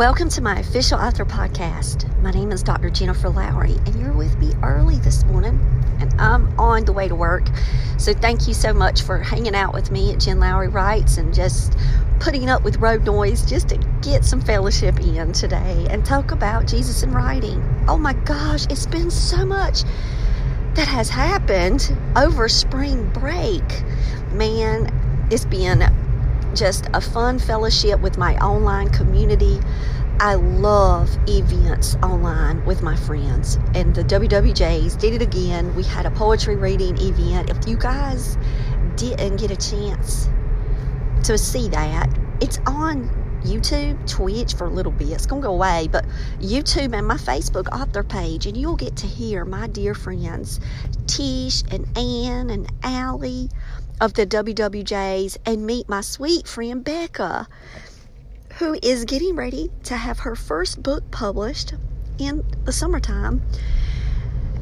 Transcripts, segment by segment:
Welcome to my official author podcast. My name is Dr. Jennifer Lowry, and you're with me early this morning, and I'm on the way to work. So, thank you so much for hanging out with me at Jen Lowry Writes and just putting up with road noise just to get some fellowship in today and talk about Jesus and writing. Oh my gosh, it's been so much that has happened over spring break. Man, it's been just a fun fellowship with my online community. I love events online with my friends. And the WWJs did it again. We had a poetry reading event. If you guys didn't get a chance to see that, it's on YouTube, Twitch for a little bit. It's going to go away, but YouTube and my Facebook author page, and you'll get to hear my dear friends, Tish and Ann and Allie of the WWJs and meet my sweet friend Becca, who is getting ready to have her first book published in the summertime.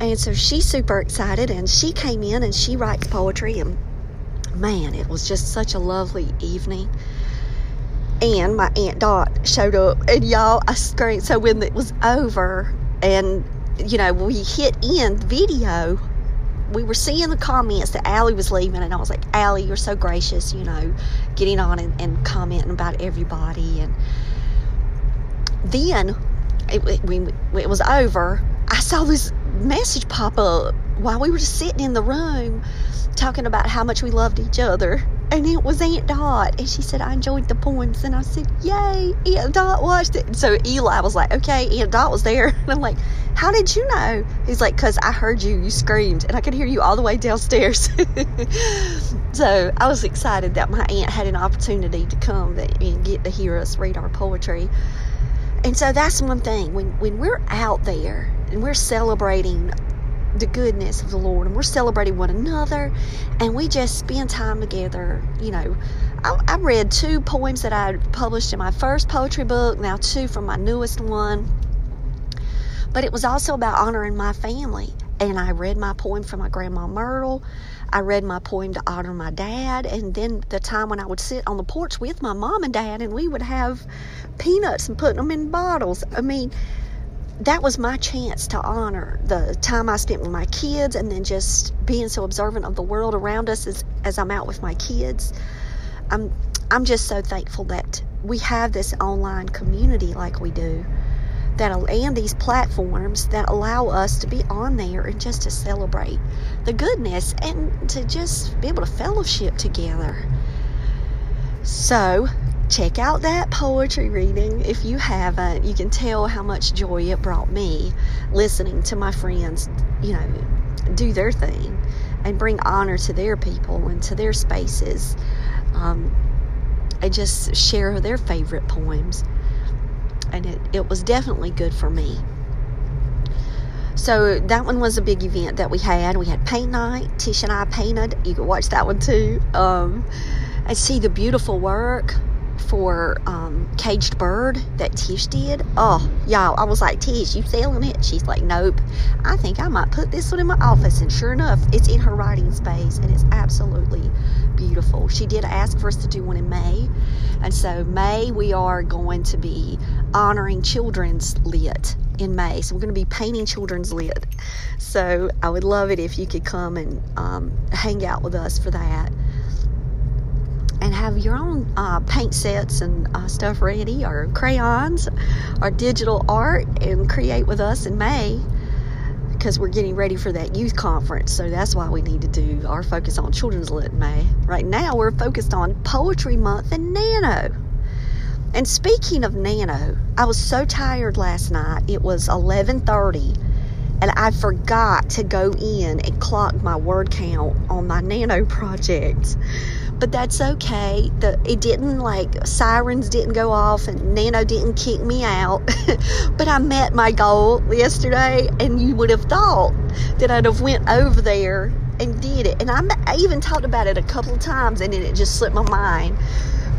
And so she's super excited, and she came in and she writes poetry. And man, it was just such a lovely evening. And my Aunt Dot showed up, and y'all, I screamed. So when it was over, and you know, we hit end video, we were seeing the comments that Allie was leaving, and I was like, Allie, you're so gracious, you know, getting on and, and commenting about everybody. And then it, it, it was over. I saw this message pop up while we were just sitting in the room talking about how much we loved each other. And it was Aunt Dot. And she said, I enjoyed the poems. And I said, Yay, Aunt Dot watched it. So Eli was like, Okay, Aunt Dot was there. And I'm like, How did you know? He's like, Because I heard you. You screamed. And I could hear you all the way downstairs. so I was excited that my aunt had an opportunity to come and get to hear us read our poetry. And so that's one thing. When, when we're out there and we're celebrating the goodness of the Lord and we're celebrating one another and we just spend time together. You know, I, I, read two poems that I published in my first poetry book, now two from my newest one. But it was also about honoring my family. And I read my poem from my grandma Myrtle. I read my poem to honor my dad. And then the time when I would sit on the porch with my mom and dad and we would have peanuts and put them in bottles. I mean, that was my chance to honor the time I spent with my kids and then just being so observant of the world around us as, as I'm out with my kids. I'm I'm just so thankful that we have this online community like we do that and these platforms that allow us to be on there and just to celebrate the goodness and to just be able to fellowship together. So, check out that poetry reading if you haven't. You can tell how much joy it brought me listening to my friends, you know, do their thing and bring honor to their people and to their spaces. Um, and just share their favorite poems. And it, it was definitely good for me. So that one was a big event that we had. We had paint night. Tish and I painted. You can watch that one too. Um, and see the beautiful work for um, Caged Bird that Tish did. Oh, y'all, I was like, Tish, you selling it? She's like, nope. I think I might put this one in my office. And sure enough, it's in her writing space and it's absolutely beautiful. She did ask for us to do one in May. And so, May, we are going to be honoring children's lit in May. So we're going to be painting children's lit. So I would love it if you could come and um, hang out with us for that. And have your own uh, paint sets and uh, stuff ready, or crayons, or digital art, and create with us in May because we're getting ready for that youth conference. So that's why we need to do our focus on children's lit in May. Right now, we're focused on Poetry Month and Nano. And speaking of Nano, I was so tired last night. It was 11:30 and I forgot to go in and clock my word count on my Nano project. But that's okay. The it didn't like sirens didn't go off and Nano didn't kick me out. but I met my goal yesterday and you would have thought that I'd have went over there and did it. And I'm, I even talked about it a couple of times and then it just slipped my mind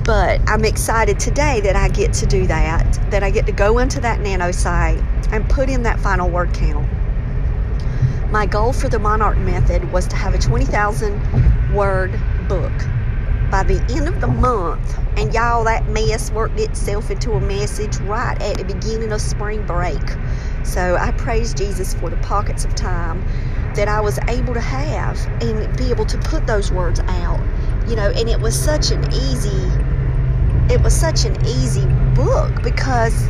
but I'm excited today that I get to do that, that I get to go into that nano site and put in that final word count. My goal for the Monarch method was to have a 20,000 word book by the end of the month. And y'all, that mess worked itself into a message right at the beginning of spring break. So I praise Jesus for the pockets of time that I was able to have and be able to put those words out. You know, and it was such an easy it was such an easy book because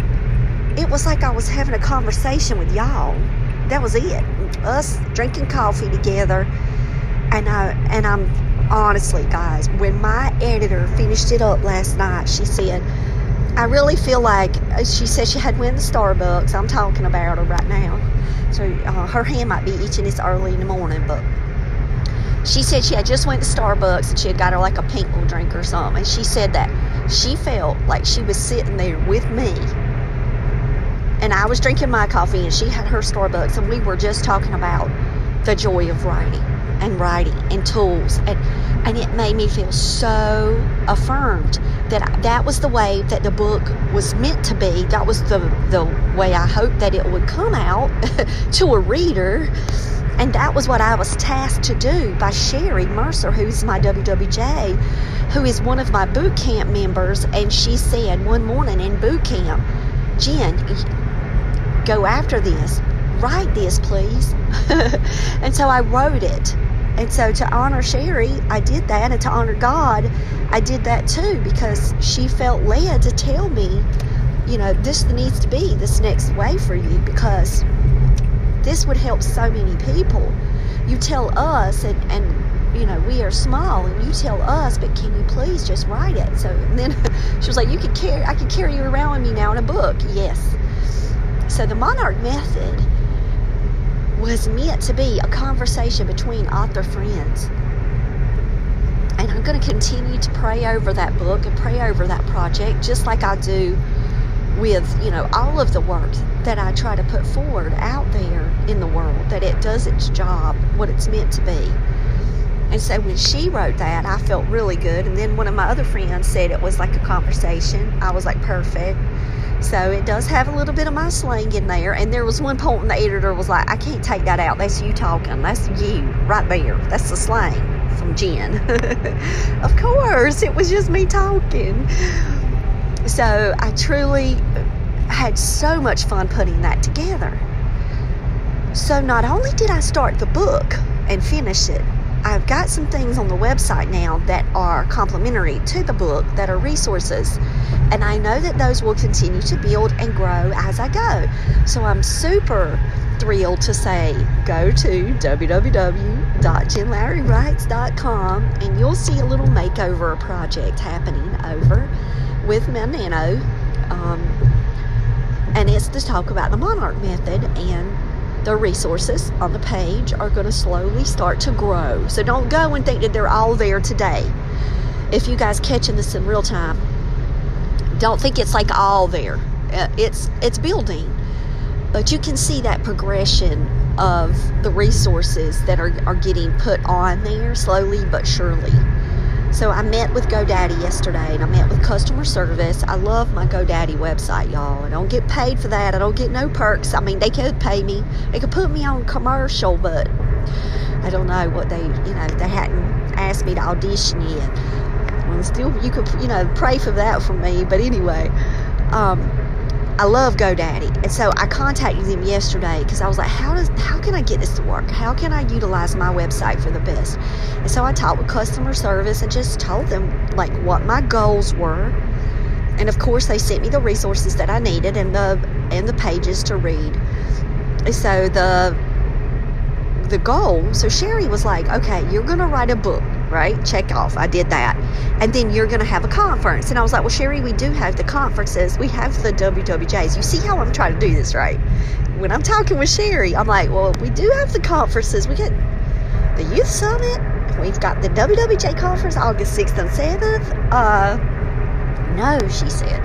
it was like I was having a conversation with y'all. That was it. Us drinking coffee together. And I and I'm honestly, guys, when my editor finished it up last night, she said, I really feel like uh, she said she had went to Starbucks. I'm talking about her right now. So uh, her hand might be itching. It's early in the morning, but she said she had just went to Starbucks and she had got her like a pink little drink or something. And she said that she felt like she was sitting there with me. And I was drinking my coffee and she had her Starbucks and we were just talking about the joy of writing and writing and tools and and it made me feel so affirmed that that was the way that the book was meant to be that was the the way I hoped that it would come out to a reader and that was what I was tasked to do by Sherry Mercer, who's my WWJ, who is one of my boot camp members. And she said one morning in boot camp, Jen, go after this. Write this, please. and so I wrote it. And so to honor Sherry, I did that. And to honor God, I did that too because she felt led to tell me, you know, this needs to be this next way for you because this would help so many people. You tell us, and, and you know, we are small, and you tell us, but can you please just write it? So then she was like, You could carry, I could carry you around with me now in a book. Yes. So the Monarch Method was meant to be a conversation between author friends. And I'm going to continue to pray over that book and pray over that project just like I do with, you know, all of the work that I try to put forward out there in the world, that it does its job, what it's meant to be. And so when she wrote that, I felt really good. And then one of my other friends said it was like a conversation. I was like, perfect. So it does have a little bit of my slang in there. And there was one point when the editor was like, I can't take that out. That's you talking. That's you right there. That's the slang from Jen. of course, it was just me talking. So I truly had so much fun putting that together. So not only did I start the book and finish it, I've got some things on the website now that are complementary to the book that are resources. And I know that those will continue to build and grow as I go. So I'm super thrilled to say go to www.jenlowrywrites.com and you'll see a little makeover project happening over with my nano. Um, and it's to talk about the Monarch method and the resources on the page are going to slowly start to grow. So don't go and think that they're all there today. If you guys catching this in real time, don't think it's like all there. Uh, it's it's building, but you can see that progression of the resources that are, are getting put on there slowly but surely. So I met with GoDaddy yesterday and I met with customer service. I love my GoDaddy website, y'all. I don't get paid for that. I don't get no perks. I mean, they could pay me. They could put me on commercial, but I don't know what they, you know, they hadn't asked me to audition yet. Well, still, you could, you know, pray for that for me. But anyway, um, I love GoDaddy. And so I contacted them yesterday because I was like, how does how can I get this to work? How can I utilize my website for the best? And so I talked with customer service and just told them like what my goals were. And of course they sent me the resources that I needed and the and the pages to read. And so the the goal, so Sherry was like, okay, you're gonna write a book right? Check off. I did that. And then you're going to have a conference. And I was like, well, Sherry, we do have the conferences. We have the WWJs. You see how I'm trying to do this, right? When I'm talking with Sherry, I'm like, well, we do have the conferences. We get the Youth Summit. We've got the WWJ conference August 6th and 7th. Uh, no, she said,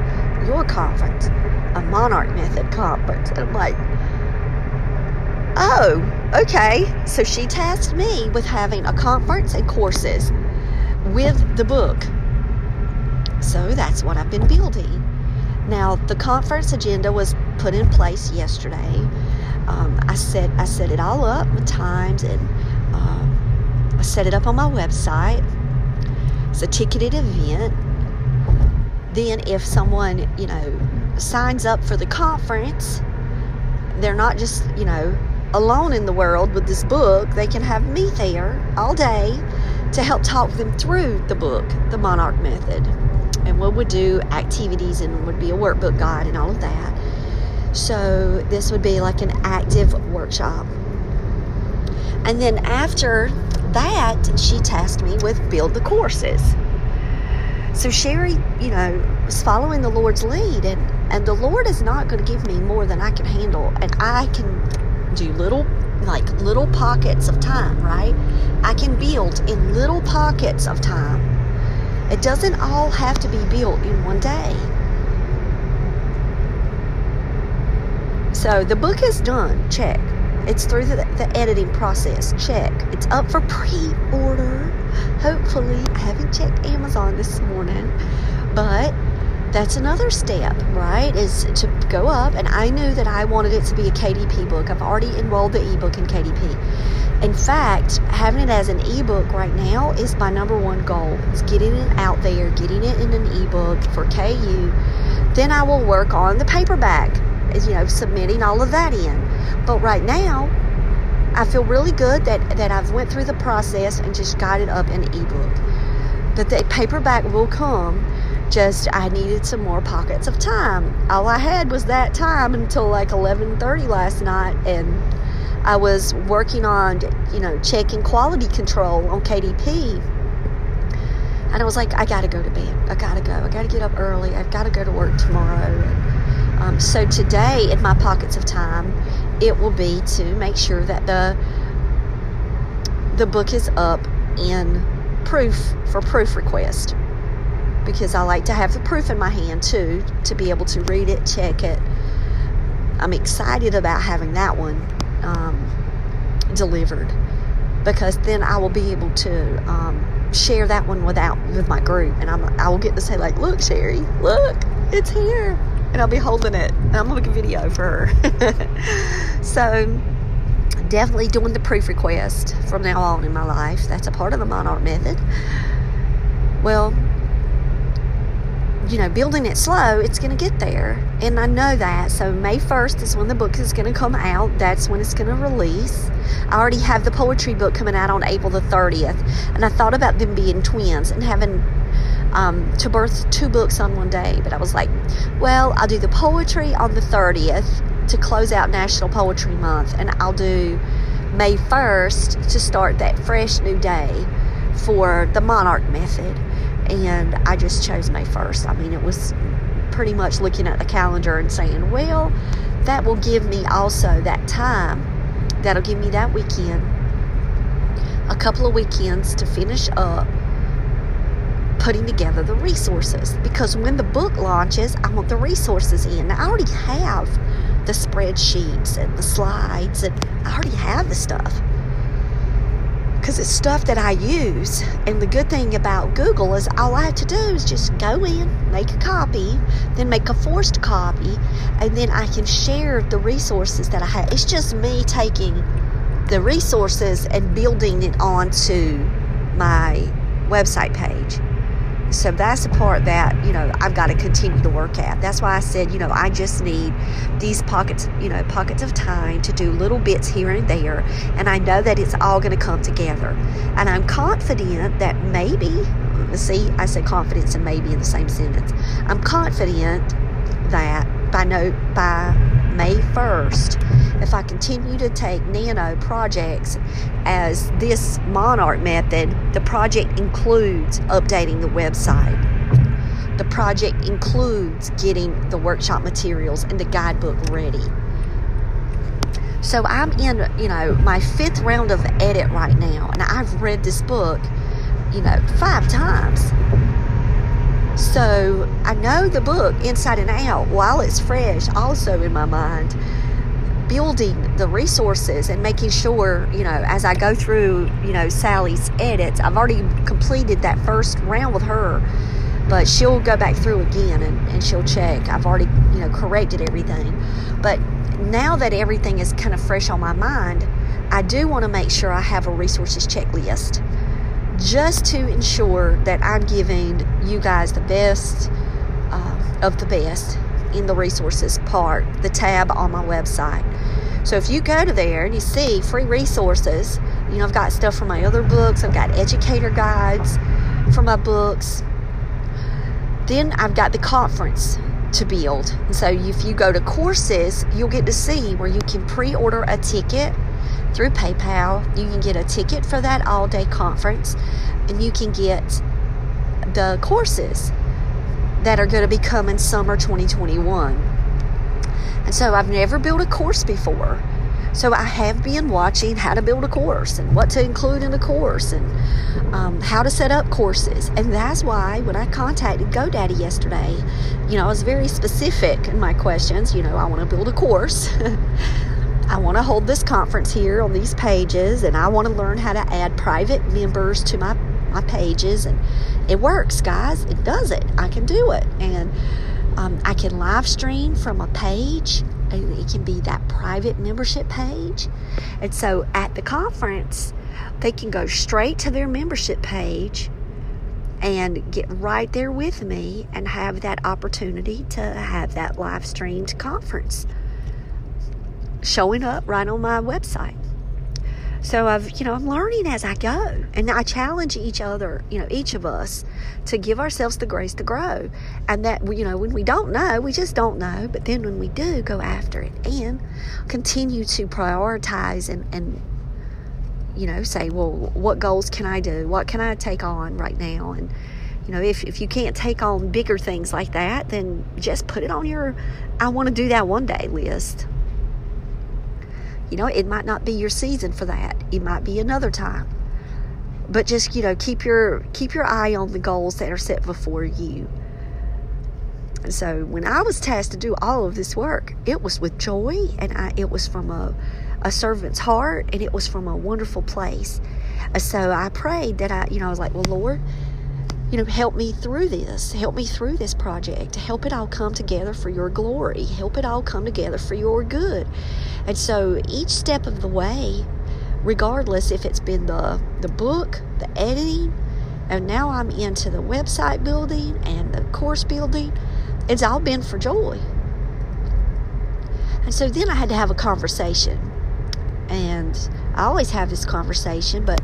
your conference, a Monarch Method conference. And I'm like, oh, okay. So she tasked me with having a conference and courses with the book. So that's what I've been building. Now the conference agenda was put in place yesterday. Um, I set I set it all up with times and uh, I set it up on my website. It's a ticketed event. Then if someone you know signs up for the conference, they're not just you know alone in the world with this book, they can have me there all day to help talk them through the book, The Monarch Method. And we would do activities and would be a workbook guide and all of that. So this would be like an active workshop. And then after that, she tasked me with build the courses. So Sherry, you know, was following the Lord's lead and and the Lord is not going to give me more than I can handle and I can do little like little pockets of time, right? I can build in little pockets of time. It doesn't all have to be built in one day. So the book is done, check. It's through the, the editing process, check. It's up for pre order. Hopefully, I haven't checked Amazon this morning, but that's another step, right? Is to go up. And I knew that I wanted it to be a KDP book. I've already enrolled the ebook in KDP. In fact, having it as an ebook right now is my number one goal. Is getting it out there, getting it in an ebook for KU. Then I will work on the paperback, you know, submitting all of that in. But right now, I feel really good that, that I've went through the process and just got it up in ebook. That the paperback will come just I needed some more pockets of time. All I had was that time until like 11:30 last night and I was working on, you know, checking quality control on KDP. And I was like, I gotta go to bed. I gotta go. I gotta get up early. I've gotta go to work tomorrow. Um, so today, in my pockets of time, it will be to make sure that the the book is up in proof for proof request because I like to have the proof in my hand too to be able to read it, check it. I'm excited about having that one um, delivered because then I will be able to um, share that one without with my group, and I'm I will get to say like, look, Sherry, look, it's here, and I'll be holding it, and I'm gonna make a video for her. so definitely doing the proof request from now on in my life. That's a part of the Monarch method. Well, you know, building it slow, it's going to get there. And I know that. So May 1st is when the book is going to come out. That's when it's going to release. I already have the poetry book coming out on April the 30th. And I thought about them being twins and having um, to birth two books on one day. But I was like, well, I'll do the poetry on the 30th to close out National Poetry Month. And I'll do May 1st to start that fresh new day for the Monarch Method and I just chose May 1st. I mean, it was pretty much looking at the calendar and saying, well, that will give me also that time. That'll give me that weekend, a couple of weekends to finish up putting together the resources. Because when the book launches, I want the resources in. Now, I already have the spreadsheets and the slides, and I already have the stuff because it's stuff that I use. And the good thing about Google is all I have to do is just go in, make a copy, then make a forced copy, and then I can share the resources that I have. It's just me taking the resources and building it onto my website page. So that's the part that you know I've got to continue to work at. That's why I said you know I just need these pockets you know pockets of time to do little bits here and there, and I know that it's all going to come together. And I'm confident that maybe see I said confidence and maybe in the same sentence. I'm confident that by no by May 1st, if I continue to take nano projects as this Monarch method, the project includes updating the website. The project includes getting the workshop materials and the guidebook ready. So I'm in, you know, my fifth round of edit right now, and I've read this book, you know, five times. So I know the book inside and out while it's fresh, also in my mind. Building the resources and making sure, you know, as I go through, you know, Sally's edits, I've already completed that first round with her, but she'll go back through again and, and she'll check. I've already, you know, corrected everything. But now that everything is kind of fresh on my mind, I do want to make sure I have a resources checklist just to ensure that I'm giving you guys the best uh, of the best in the resources part, the tab on my website. So if you go to there and you see free resources, you know, I've got stuff from my other books, I've got educator guides from my books. Then I've got the conference to build. And so if you go to courses, you'll get to see where you can pre order a ticket through PayPal. You can get a ticket for that all day conference and you can get the courses that are going to be coming summer 2021. And so I've never built a course before. So I have been watching how to build a course and what to include in a course and um, how to set up courses. And that's why when I contacted GoDaddy yesterday, you know, I was very specific in my questions. You know, I want to build a course. I want to hold this conference here on these pages, and I want to learn how to add private members to my, my pages. And it works, guys. It does it. I can do it. And um, I can live stream from a page. It can be that private membership page. And so at the conference, they can go straight to their membership page and get right there with me and have that opportunity to have that live streamed conference showing up right on my website. So I've, you know, I'm learning as I go. And I challenge each other, you know, each of us to give ourselves the grace to grow. And that, you know, when we don't know, we just don't know. But then when we do, go after it and continue to prioritize and, and you know, say, well, what goals can I do? What can I take on right now? And, you know, if, if you can't take on bigger things like that, then just put it on your I want to do that one day list. You know, it might not be your season for that. It might be another time. But just, you know, keep your keep your eye on the goals that are set before you. And so when I was tasked to do all of this work, it was with joy and I, it was from a, a servant's heart and it was from a wonderful place. So I prayed that I, you know, I was like, well, Lord, you know, help me through this. Help me through this project. Help it all come together for your glory. Help it all come together for your good. And so each step of the way, regardless if it's been the, the book, the editing, and now I'm into the website building and the course building, it's all been for joy. And so then I had to have a conversation. And I always have this conversation, but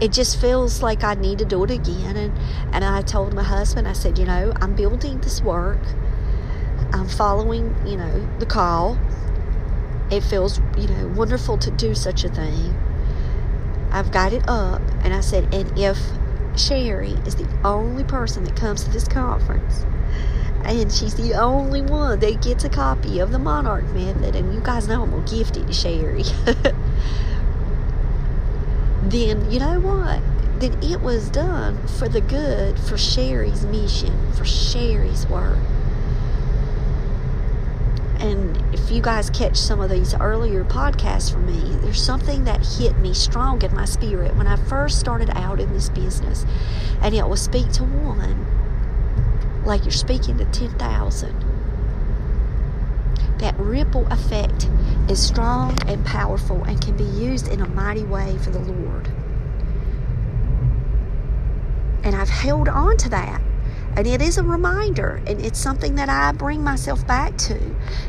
it just feels like I need to do it again. And, and I told my husband, I said, you know, I'm building this work. I'm following, you know, the call. It feels, you know, wonderful to do such a thing. I've got it up. And I said, and if Sherry is the only person that comes to this conference, and she's the only one that gets a copy of the Monarch Method, and you guys know I'm gonna gift it to Sherry. then you know what? Then it was done for the good, for Sherry's mission, for Sherry's work. And if you guys catch some of these earlier podcasts from me, there's something that hit me strong in my spirit when I first started out in this business. And it was speak to one like you're speaking to 10,000. That ripple effect is strong and powerful and can be used in a mighty way for the Lord. And I've held on to that. And it is a reminder, and it's something that I bring myself back to.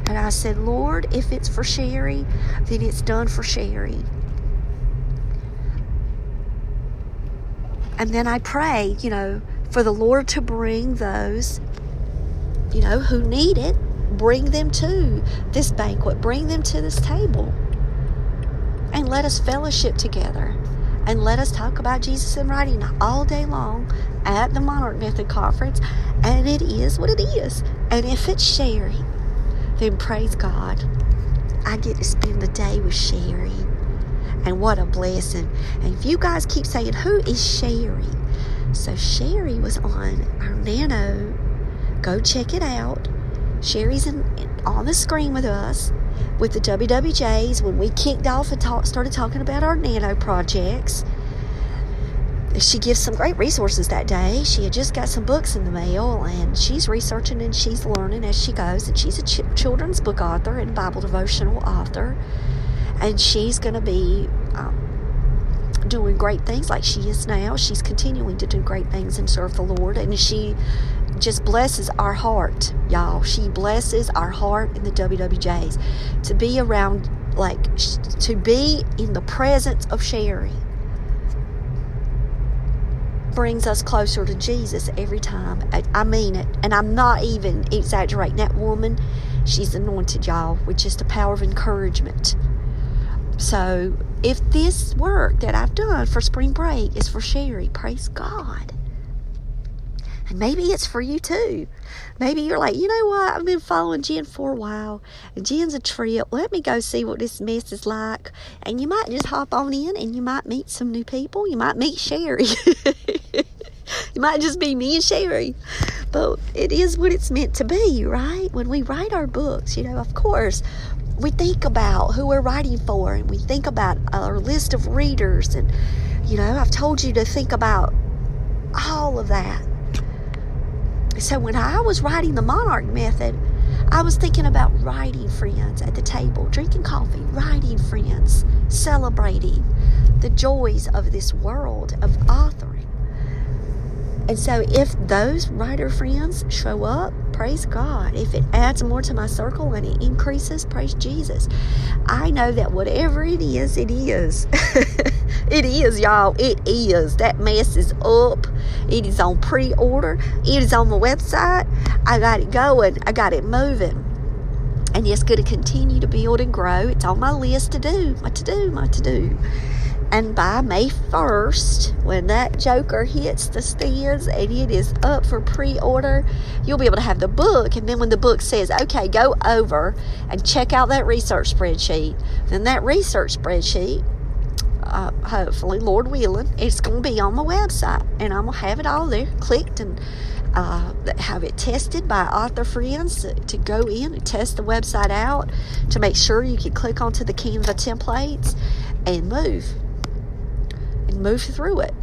And I said, Lord, if it's for Sherry, then it's done for Sherry. And then I pray, you know, for the Lord to bring those, you know, who need it, bring them to this banquet, bring them to this table. And let us fellowship together and let us talk about Jesus in writing all day long at the Monarch Method Conference. And it is what it is. And if it's Sherry, then praise God. I get to spend the day with Sherry. And what a blessing. And if you guys keep saying, Who is Sherry? So Sherry was on our Nano. Go check it out. Sherry's in, on the screen with us with the WWJs when we kicked off and talk, started talking about our nano projects. She gives some great resources that day. She had just got some books in the mail and she's researching and she's learning as she goes. And she's a ch- children's book author and Bible devotional author. And she's going to be um, doing great things like she is now. She's continuing to do great things and serve the Lord. And she just blesses our heart, y'all. She blesses our heart in the WWJs to be around, like, to be in the presence of Sherry brings us closer to Jesus every time. I, mean it. And I'm not even exaggerating. That woman, she's anointed, y'all, with just the power of encouragement. So if this work that I've done for spring break is for Sherry, praise God. And maybe it's for you too. Maybe you're like, you know what? I've been following Jen for a while. And Jen's a trip. Let me go see what this mess is like. And you might just hop on in and you might meet some new people. You might meet Sherry. it might just be me and Sherry. But it is what it's meant to be, right? When we write our books, you know, of course, we think about who we're writing for and we think about our list of readers. And, you know, I've told you to think about all of that so when I was writing the Monarch Method, I was thinking about writing friends at the table, drinking coffee, writing friends, celebrating the joys of this world of authoring. And so if those writer friends show up, praise God. If it adds more to my circle and it increases, praise Jesus. I know that whatever it is, it is. it is, y'all. It is. That mess is up. It is on pre order. It is on the website. I got it going. I got it moving. And it's going to continue to build and grow. It's on my list to do, my to do, my to do. And by May 1st, when that Joker hits the stands and it is up for pre order, you'll be able to have the book. And then when the book says, okay, go over and check out that research spreadsheet, then that research spreadsheet, uh, hopefully, Lord willing, it's going to be on my website. And I'm going to have it all there clicked and uh, have it tested by author friends to, to, go in and test the website out to make sure you can click onto the Canva templates and move and move through it.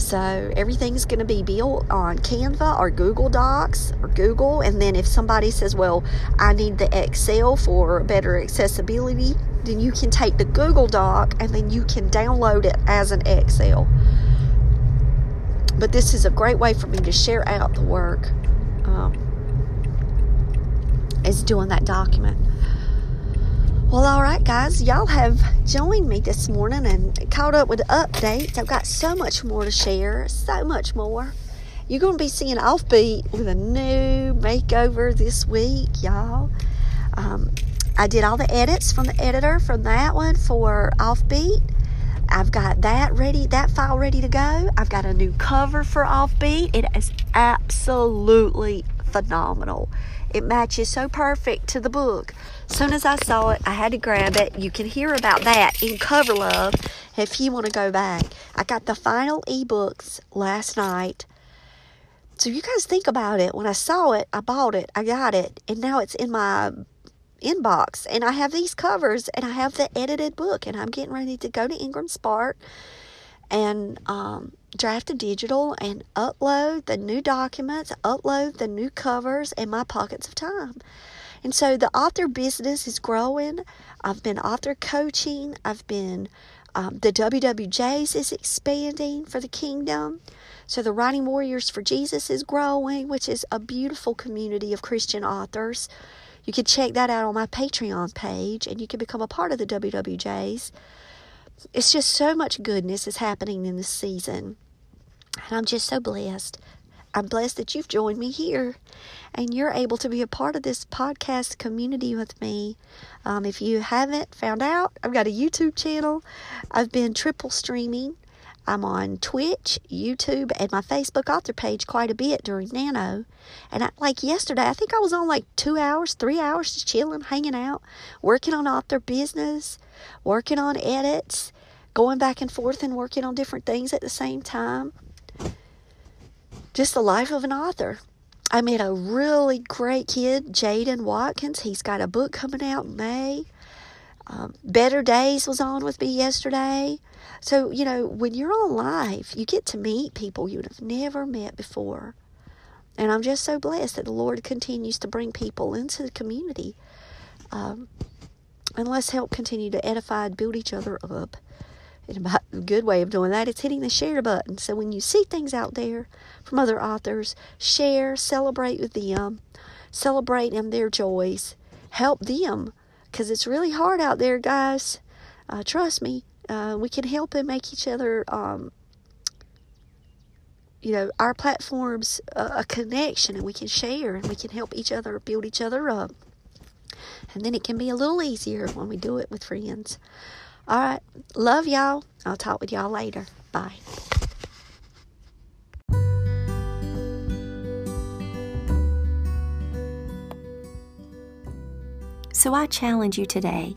So everything's going to be built on Canva or Google Docs or Google. And then if somebody says, well, I need the Excel for better accessibility, then you can take the Google Doc and then you can download it as an Excel. But this is a great way for me to share out the work um, is doing that document. Well, all right, guys, y'all have joined me this morning and caught up with updates. I've got so much more to share, so much more. You're going to be seeing Offbeat with a new makeover this week, y'all. Um, I did all the edits from the editor from that one for Offbeat. I've got that ready, that file ready to go. I've got a new cover for Offbeat. It is absolutely phenomenal. It matches so perfect to the book. Soon as I saw it, I had to grab it. You can hear about that in Cover Love if you want to go back. I got the final ebooks last night. So you guys think about it. When I saw it, I bought it, I got it, and now it's in my inbox. And I have these covers and I have the edited book, and I'm getting ready to go to Ingram Spark and um, draft a digital and upload the new documents, upload the new covers in my pockets of time. And so the author business is growing. I've been author coaching. I've been Um, the WWJs is expanding for the kingdom. So the Writing Warriors for Jesus is growing, which is a beautiful community of Christian authors. You can check that out on my Patreon page and you can become a part of the WWJs. It's just so much goodness is happening in this season. And I'm just so blessed. I'm blessed that you've joined me here and you're able to be a part of this podcast community with me. Um, if you haven't found out, I've got a YouTube channel. I've been triple streaming I'm on Twitch, YouTube, and my Facebook author page quite a bit during Nano. And I, like yesterday, I think I was on like two hours, three hours just chilling, hanging out, working on author business, working on edits, going back and forth and working on different things at the same time. Just the life of an author. I met a really great kid, Jaden Watkins. He's got a book coming out in May. Um, Better Days was on with me yesterday. So, you know, when you're on live, you get to meet people you'd have never met before. And I'm just so blessed that the Lord continues to bring people into the community. Um, and let's help continue to edify and build each other up. And a good way of doing that is hitting the share button. So when you see things out there from other authors, share, celebrate with them, celebrate in their joys, help them because it's really hard out there, guys. Uh, trust me, uh, we can help and make each other, um, you know, our platforms a, a connection, and we can share and we can help each other build each other up. And then it can be a little easier when we do it with friends. All right, love y'all. I'll talk with y'all later. Bye. So I challenge you today